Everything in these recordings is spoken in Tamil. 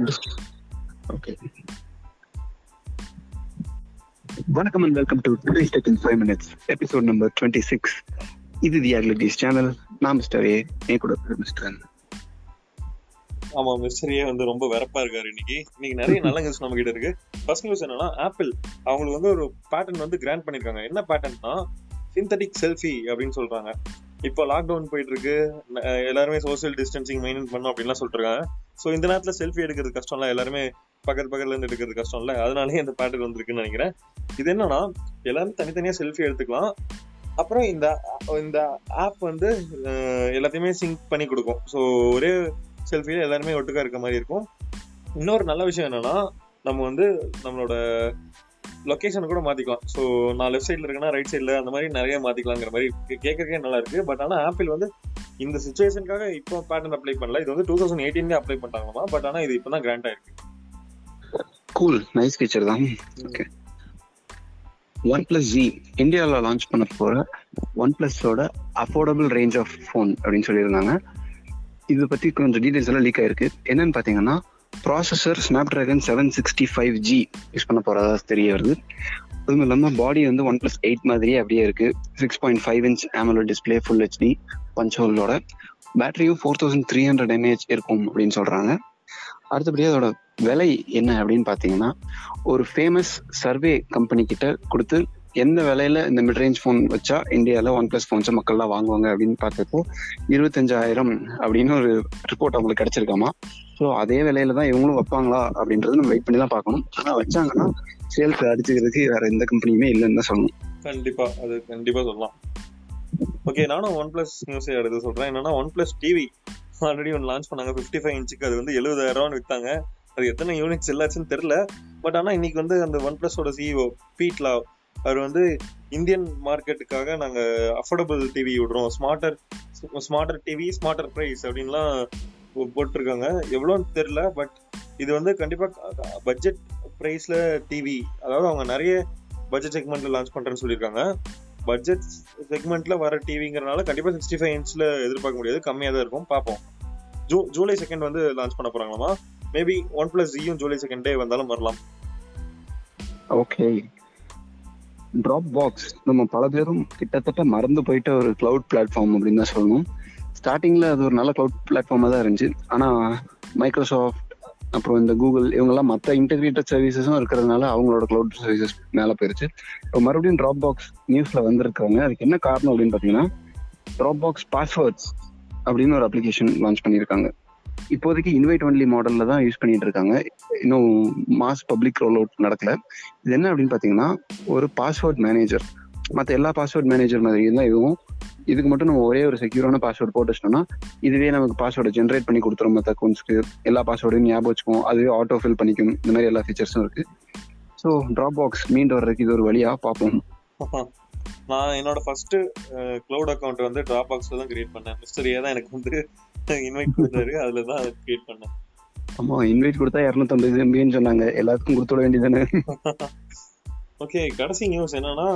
ஓகே வணக்கம் and welcome to today's tech in five minutes episode number twenty six இது தி அக்லிட்டிஸ் சேனல் நான் மிஸ்டர் ஏ என் கூட மிஸ்டர் ஆமா மிஸ்டரியே வந்து ரொம்ப வெறப்பா இருக்காரு இன்னைக்கு. இன்னைக்கு நிறைய நல்ல நியூஸ் நம்ம கிட்ட இருக்கு. ஃபர்ஸ்ட் நியூஸ் என்னன்னா ஆப்பிள் அவங்களுக்கு வந்து ஒரு பேட்டர்ன் வந்து கிராண்ட் பண்ணிருக்காங்க என்ன பேட்டர்ன்னா சிந்தட்டிக் செல்ஃபி அப்படின்னு சொல்றாங்க. இப்போ லாக்டவுன் போயிட்டு இருக்கு. ந- எல்லாருமே சோஷியல் டிஸ்டன்சிங் மெயின்டைன் பண்ணும் அப்படின்லாம் சொல்லிட்டு இருக்காங்க. ஸோ இந்த நேரத்தில் செல்ஃபி எடுக்கிறது கஷ்டம்ல. எல்லாருமே பக்கத்து பக்கத்துல இருந்து எடுக்கிறது இல்லை அதனாலேயே இந்த பேட்டர்ன் வந்திருக்குன்னு நினைக்கிறேன். இது என்னன்னா எல்லாரும் தனித்தனியா செல்ஃபி எடுத்துக்கலாம். அப்புறம் இந்த இந்த ஆப் வந்து எல்லாத்தையுமே சிங்க் பண்ணி கொடுக்கும். ஸோ ஒரே செல்ஃபியில் எல்லாருமே ஒட்டுக்கா இருக்க மாதிரி இருக்கும். இன்னொரு நல்ல விஷயம் என்னன்னா நம்ம வந்து நம்மளோட லொக்கேஷன் கூட மாற்றிக்கலாம் ஸோ நான் லெஃப்ட் சைடில் இருக்கேன்னா ரைட் சைடில் அந்த மாதிரி நிறைய மாற்றிக்கலாங்கிற மாதிரி கே- நல்லா இருக்கு. பட் ஆனால் ஆப்பிள் வந்து இந்த சுச்சுவேஷனுக்காக இப்போ பேட்டர்ன் அப்ளை பண்ணல. இது வந்து டூ தௌசண்ட் எயிட்டீன்லேயே அப்ளை பண்ணிட்டாங்களாமா பட் ஆனால் இது இப்போ தான் கிராண்ட் ஆயிருக்கு. கூல் நைஸ் ஃபீச்சர் தான். ஓகே ஒன் பிளஸ் ஜி இந்தியாவில் லான்ச் பண்ண போகிற ஒன் பிளஸோட அஃபோர்டபுள் ரேஞ்ச் ஆஃப் ஃபோன் அப்படின்னு சொல்லியிருந்தாங்க. இதை பற்றி கொஞ்சம் டீட்டெயில்ஸ் எல்லாம் லீக் ஆயிருக்கு. என்னன்னு பார்த்தீங்கன்னா processor Snapdragon seven sixty five G use பண்ண போகிறதா தெரிய வருது. அதுவும் இல்லாமல் பாடி வந்து ஒன் ப்ளஸ் எயிட் மாதிரியே அப்படியே இருக்குது six point five inch AMOLED display full HD punch பேட்டரியும் four thousand three hundred mAh இருக்கும் அப்படின்னு சொல்கிறாங்க அடுத்தபடியாக அதோட விலை என்ன அப்படின்னு பார்த்தீங்கன்னா ஒரு ஃபேமஸ் சர்வே கம்பெனி கிட்ட கொடுத்து எந்த விலையில இந்த மிட்ரேஞ்ச் ஃபோன் வச்சா இந்தியாவில் ஒன் பிளஸ் ஃபோன்ஸை மக்கள்லாம் வாங்குவாங்க அப்படின்னு பார்த்தப்போ இருபத்தஞ்சாயிரம் அப்படின்னு ஒரு ரிப்போர்ட் அவங்களுக்கு கிடைச்சிருக்காமா? ஸோ அதே விலையில தான் இவங்களும் வைப்பாங்களா அப்படின்றது நம்ம வெயிட் பண்ணி தான் பார்க்கணும். ஆனால் வச்சாங்கன்னா சேல்ஸ் அடிச்சுக்கிறதுக்கு வேற எந்த கம்பெனியுமே இல்லைன்னு தான் சொல்லணும். கண்டிப்பா அது கண்டிப்பா சொல்லலாம். ஓகே நானும் ஒன் பிளஸ் நியூஸ் எடுத்து சொல்றேன். என்னன்னா ஒன் பிளஸ் டிவி ஆல்ரெடி ஒன்று லான்ச் பண்ணாங்க. ஃபிஃப்டி ஃபைவ் இன்ச்சுக்கு அது வந்து எழுபதாயிரம் விற்றாங்க அது எத்தனை யூனிட்ஸ் எல்லாச்சுன்னு தெரில பட் ஆனால் இன்னைக்கு வந்து அந்த ஒன் பிளஸோட சிஇஓ பீட்லா அவர் வந்து இந்தியன் மார்க்கெட்டுக்காக நாங்கள் அஃபோர்டபுள் டிவி விடுறோம். Smarter smarter TV smarter price அப்படின்லாம் போட்டிருக்காங்க. எவ்வளோன்னு தெரியல பட் இது வந்து கண்டிப்பாக பட்ஜெட் ப்ரைஸில் டிவி அதாவது அவங்க நிறைய பட்ஜெட் செக்மெண்ட்டில் லான்ச் பண்ணுறேன்னு சொல்லியிருக்காங்க. பட்ஜெட் செக்மெண்ட்டில் வர டிவிங்கிறனால கண்டிப்பாக சிக்ஸ்டி ஃபைவ் இன்ச்சில் எதிர்பார்க்க முடியாது. கம்மியாக தான் இருக்கும். பார்ப்போம். ஜூ ஜூலை செகண்ட் வந்து லான்ச் பண்ண போகிறாங்களாமா மேபி ஒன் ப்ளஸ் ஜியும் ஜூலை செகண்டே வந்தாலும் வரலாம். ஓகே ட்ராப் பாக்ஸ் நம்ம பல பேரும் கிட்டத்தட்ட மறந்து போயிட்ட ஒரு கிளவுட் பிளாட்ஃபார்ம் அப்படின்னு தான் சொல்லணும். ஸ்டார்டிங்கில் அது ஒரு நல்ல க்ளவுட் பிளாட்ஃபார்மாக தான் இருந்துச்சு. ஆனால் மைக்ரோசாஃப்ட் அப்புறம் இந்த கூகுள் இவங்கெல்லாம் மற்ற இன்டெகிரேட்டட் சர்வீசஸும் இருக்கிறதுனால அவங்களோட க்ளவுட் சர்வீசஸ் மேலே போயிருச்சு. இப்போ மறுபடியும் ட்ராப் பாக்ஸ் நியூஸில் வந்திருக்காங்க அதுக்கு என்ன காரணம் அப்படின்னு பார்த்தீங்கன்னா ட்ராப் பாக்ஸ் பாஸ்வேர்ட்ஸ் அப்படின்னு ஒரு அப்ளிகேஷன் லான்ச் பண்ணியிருக்காங்க. இப்போதைக்கு இன்வைட் ஒன்லி மாடலில் தான் யூஸ் பண்ணிட்டு இருக்காங்க. இன்னும் மாஸ் பப்ளிக் ரோல் அவுட் நடக்கல. இது என்ன அப்படின்னு பார்த்தீங்கன்னா ஒரு பாஸ்வேர்ட் மேனேஜர் மற்ற எல்லா பாஸ்வேர்ட் மேனேஜர் மாதிரியும் தான் இதுவும் இதுக்கு மட்டும் நம்ம ஒரே ஒரு செக்யூரான பாஸ்வேர்டு போட்டு வச்சிட்டோம்னா இதுவே நமக்கு பாஸ்வேர்டை ஜென்ரேட் பண்ணி கொடுத்துரும் மற்ற அக்கௌண்ட்ஸ்க்கு எல்லா பாஸ்வேர்டையும் ஞாபகம் வச்சுக்கும் அதுவே ஆட்டோ ஃபில் பண்ணிக்கும் இந்த மாதிரி எல்லா ஃபீச்சர்ஸும் இருக்கு. ஸோ ட்ராப் பாக்ஸ் மீண்டு வர்றதுக்கு இது ஒரு வழியா பார்ப்போம். நான் என்னோட ஃபர்ஸ்ட் க்ளவுட் அக்கௌண்ட் வந்து ட்ராப் பாக்ஸ்ல தான் கிரியேட் பண்ணேன். மிஸ்டர் ஏ தான் எனக்கு வந்து இன்வைட் கொடுத்தாரு. அதுல தான் கிரியேட் பண்ணேன். ஆமா இன்வைட் கொடுத்தா இரநூத்தம்பது எம்பின்னு சொன்னாங்க. எல்லாத்துக்கும் கொடுத்து விட வேண்டியதானே ஓகே கடைசி நியூஸ் என்னன்னா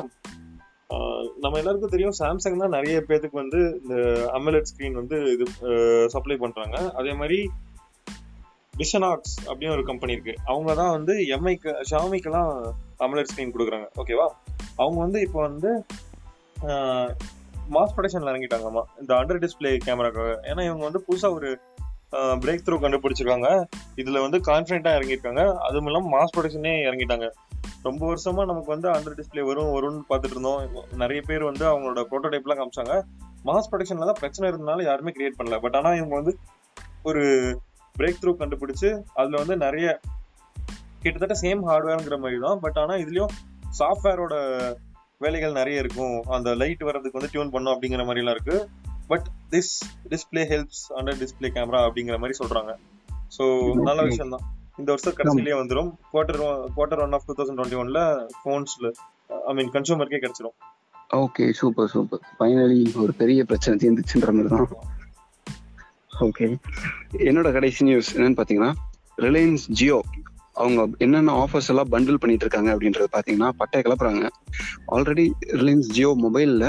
நம்ம எல்லாருக்கும் தெரியும் சாம்சங் தான் நிறைய பேத்துக்கு வந்து இந்த அமலட் ஸ்க்ரீன் வந்து இது சப்ளை பண்ணுறாங்க அதே மாதிரி விஷனாக்ஸ் அப்படின்னு ஒரு கம்பெனி இருக்கு. அவங்க தான் வந்து எம்ஐக்கு ஷாமிக்கெல்லாம் அமலட் ஸ்க்ரீன் கொடுக்குறாங்க. ஓகேவா அவங்க வந்து இப்போ வந்து மாஸ் ப்ரொடக்ஷன்ல இறங்கிட்டாங்கம்மா. இந்த அண்டர் டிஸ்பிளே கேமராக்காக ஏன்னா இவங்க வந்து புதுசாக ஒரு பிரேக் த்ரூ கண்டுபிடிச்சிருக்காங்க. இதில் வந்து கான்ஃபிடென்ட்டா இறங்கியிருக்காங்க. அதுவும் இல்லாமல் மாஸ் ப்ரொடக்ஷனே இறங்கிட்டாங்க. ரொம்ப வருஷமா நமக்கு வந்து அண்டர் டிஸ்பிளே வரும் வரும்னு பார்த்துட்டு இருந்தோம். நிறைய பேர் வந்து அவங்களோட ப்ரோட்டோடைப்லாம் காமிச்சாங்க. மாஸ் ப்ரொடக்ஷன்ல தான் பிரச்சனை இருந்தனால யாருமே கிரியேட் பண்ணல. பட் ஆனா இவங்க வந்து ஒரு பிரேக் த்ரூ கண்டுபிடிச்சு அதுல வந்து நிறைய கிட்டத்தட்ட சேம் ஹார்ட்வேர்ங்கிற மாதிரி தான். பட் ஆனா இதுலயும் சாஃப்ட்வேரோட வேலைகள் நிறைய இருக்கும். அந்த லைட் வர்றதுக்கு வந்து டியூன் பண்ணும் அப்படிங்கிற மாதிரி எல்லாம் இருக்கு. But this display helps under display camera அப்படிங்கிற மாதிரி சொல்றாங்க. ஸோ நல்ல விஷயம் தான் இந்த வருஷம் கடைசிலேயே வந்துடும் quarter quarter one of two thousand twenty ஒன்ல ஃபோன்ஸ்ல ஐ மீன் கன்சூமருக்கே கிடைச்சிரும். ஓகே சூப்பர் சூப்பர் ஃபைனலி ஒரு பெரிய பிரச்சனை தீர்ந்துச்சுன்ற மாதிரி தான் ஓகே என்னோட கடைசி நியூஸ் என்னன்னு பார்த்தீங்கன்னா ரிலையன்ஸ் ஜியோ அவங்க என்னென்ன ஆஃபர்ஸ் எல்லாம் பண்டில் பண்ணிட்டு இருக்காங்க அப்படின்றது பார்த்தீங்கன்னா பட்டைய கிளப்புறாங்க ஆல்ரெடி ரிலையன்ஸ் ஜியோ மொபைலில்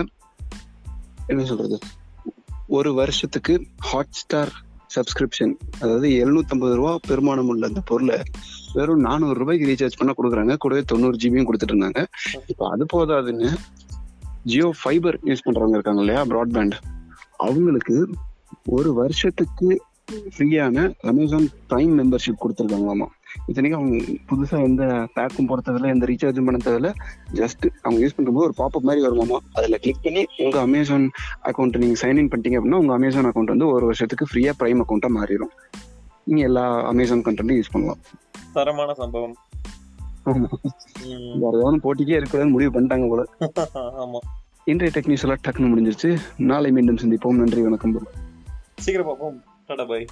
என்ன சொல்றது? ஒரு வருஷத்துக்கு ஹாட் ஸ்டார் சப்ஸ்கிரிப்ஷன் அதாவது 750 ரூபா பெருமானம் உள்ள அந்த பொருளை வெறும் நானூறு ரூபாய்க்கு ரீசார்ஜ் பண்ண கொடுக்குறாங்க. கூடவே தொண்ணூறு ஜிபியும் கொடுத்துட்டு இருந்தாங்க. இப்போ அது போதாதுன்னு ஜியோ ஃபைபர் யூஸ் பண்றவங்க இருக்காங்க இல்லையா ப்ராட்பேண்ட் அவங்களுக்கு ஒரு வருஷத்துக்கு ஃப்ரீயான அமேசான் பிரைம் மெம்பர்ஷிப் கொடுத்துருக்காங்களாமா. இத்தனைக்கும் அவங்க புதுசா எந்த பேக்கும் போடுறதில்ல எந்த ரீசார்ஜும் பண்ணதில்ல ஜஸ்ட் அவங்க யூஸ் பண்ணும்போது ஒரு பாப்பப் மாதிரி வருமாமா அதுல கிளிக் பண்ணி உங்க அமேசான் அக்கௌண்ட் நீங்க சைன் இன் பண்ணிட்டீங்க அப்படின்னா உங்க அமேசான் அக்கௌண்ட் வந்து ஒரு வருஷத்துக்கு ஃப்ரீயா பிரைம் அக்கௌண்ட்டா மாறிடும். நீங்க எல்லா அமேசான் கண்டென்ட்டும் யூஸ் பண்ணலாம். தரமான சம்பவம். வேற ஏதாவது போட்டிக்கே இருக்கக்கூடாதுன்னு முடிவு பண்ணிட்டாங்க போல. ஆமா. இன்றைய டெக்னிக்ஸ் எல்லாம் டக்குன்னு முடிஞ்சிருச்சு. நாளை மீண்டும் சந்திப்போம். நன்றி வணக்கம். சீக்கிரம் பார்ப்போம். டாடா பாய்.